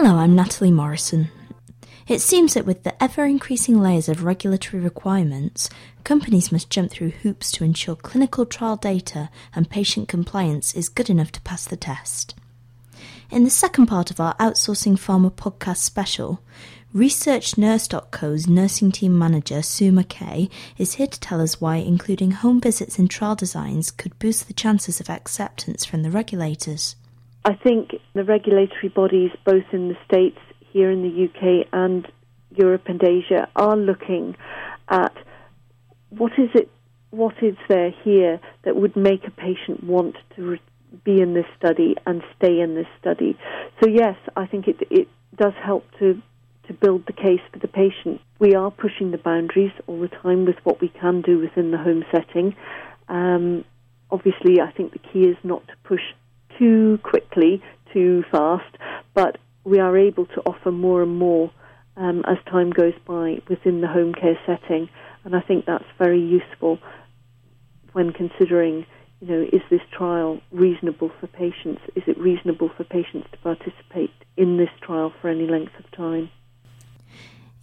Hello, I'm Natalie Morrison. It seems that with the ever increasing layers of regulatory requirements, companies must jump through hoops to ensure clinical trial data and patient compliance is good enough to pass the test. In the second part of our Outsourcing Pharma podcast special, Research ResearchNurse.co's nursing team manager Sue McKay is here to tell us why including home visits in trial designs could boost the chances of acceptance from the regulators. I think the regulatory bodies, both in the States, here in the UK, and Europe and Asia, are looking at what is it, what is there here that would make a patient want to re- be in this study and stay in this study. So yes, I think it it does help to to build the case for the patient. We are pushing the boundaries all the time with what we can do within the home setting. Um, obviously, I think the key is not to push too quickly, too fast, but we are able to offer more and more um, as time goes by within the home care setting, and I think that's very useful when considering, you know, is this trial reasonable for patients? Is it reasonable for patients to participate in this trial for any length of?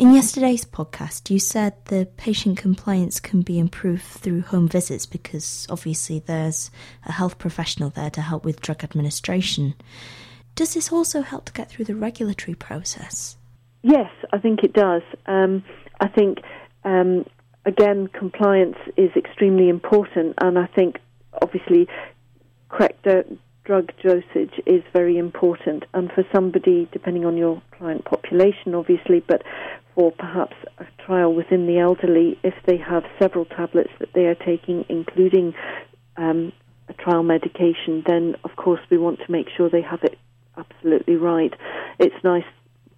In yesterday's podcast, you said the patient compliance can be improved through home visits because obviously there's a health professional there to help with drug administration. Does this also help to get through the regulatory process? Yes, I think it does. Um, I think, um, again, compliance is extremely important, and I think obviously correct drug dosage is very important. And for somebody, depending on your client population, obviously, but or perhaps a trial within the elderly if they have several tablets that they are taking, including um, a trial medication, then of course we want to make sure they have it absolutely right. It's nice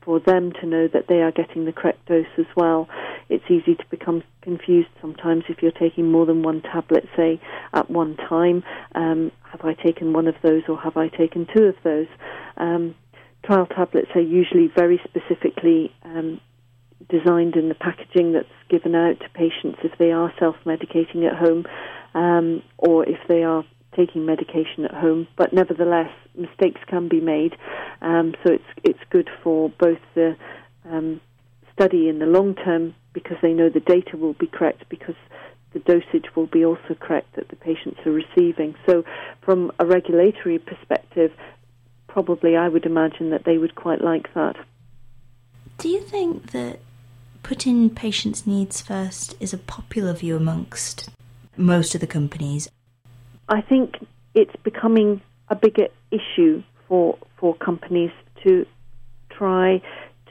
for them to know that they are getting the correct dose as well. It's easy to become confused sometimes if you're taking more than one tablet, say, at one time. Um, have I taken one of those or have I taken two of those? Um, trial tablets are usually very specifically um, designed in the packaging that's given out to patients if they are self-medicating at home um, or if they are taking medication at home. But nevertheless, mistakes can be made, um, so it's it's good for both the um, study in the long term because they know the data will be correct because the dosage will be also correct that the patients are receiving. So, from a regulatory perspective, probably I would imagine that they would quite like that. Do you think that putting patients' needs first is a popular view amongst most of the companies. I think it's becoming a bigger issue for for companies to try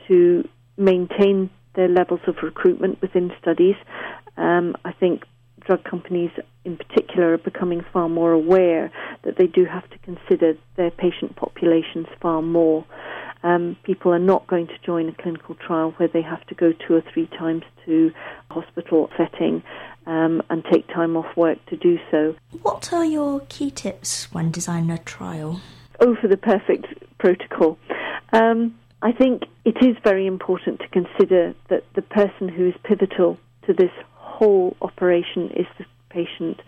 to maintain their levels of recruitment within studies. Um, I think drug companies in particular are becoming far more aware that they do have to consider their patient populations far more um, people are not going to join a clinical trial where they have to go two or three times to a hospital setting um, and take time off work to do so. What are your key tips when designing a trial? Oh, for the perfect protocol. Um, I think it is very important to consider that the person who is pivotal to this whole operation is the patient.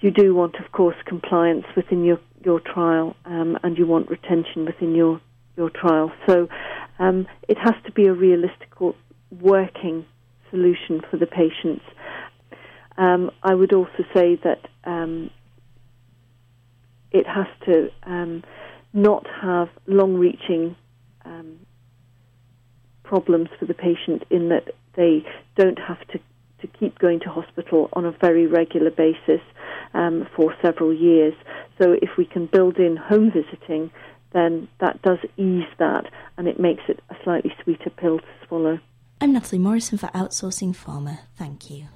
You do want, of course, compliance within your, your trial um, and you want retention within your your trial. So um, it has to be a realistic working solution for the patients. Um, I would also say that um, it has to um, not have long-reaching um, problems for the patient in that they don't have to to keep going to hospital on a very regular basis um, for several years. So if we can build in home visiting, then that does ease that and it makes it a slightly sweeter pill to swallow. I'm Natalie Morrison for Outsourcing Pharma. Thank you.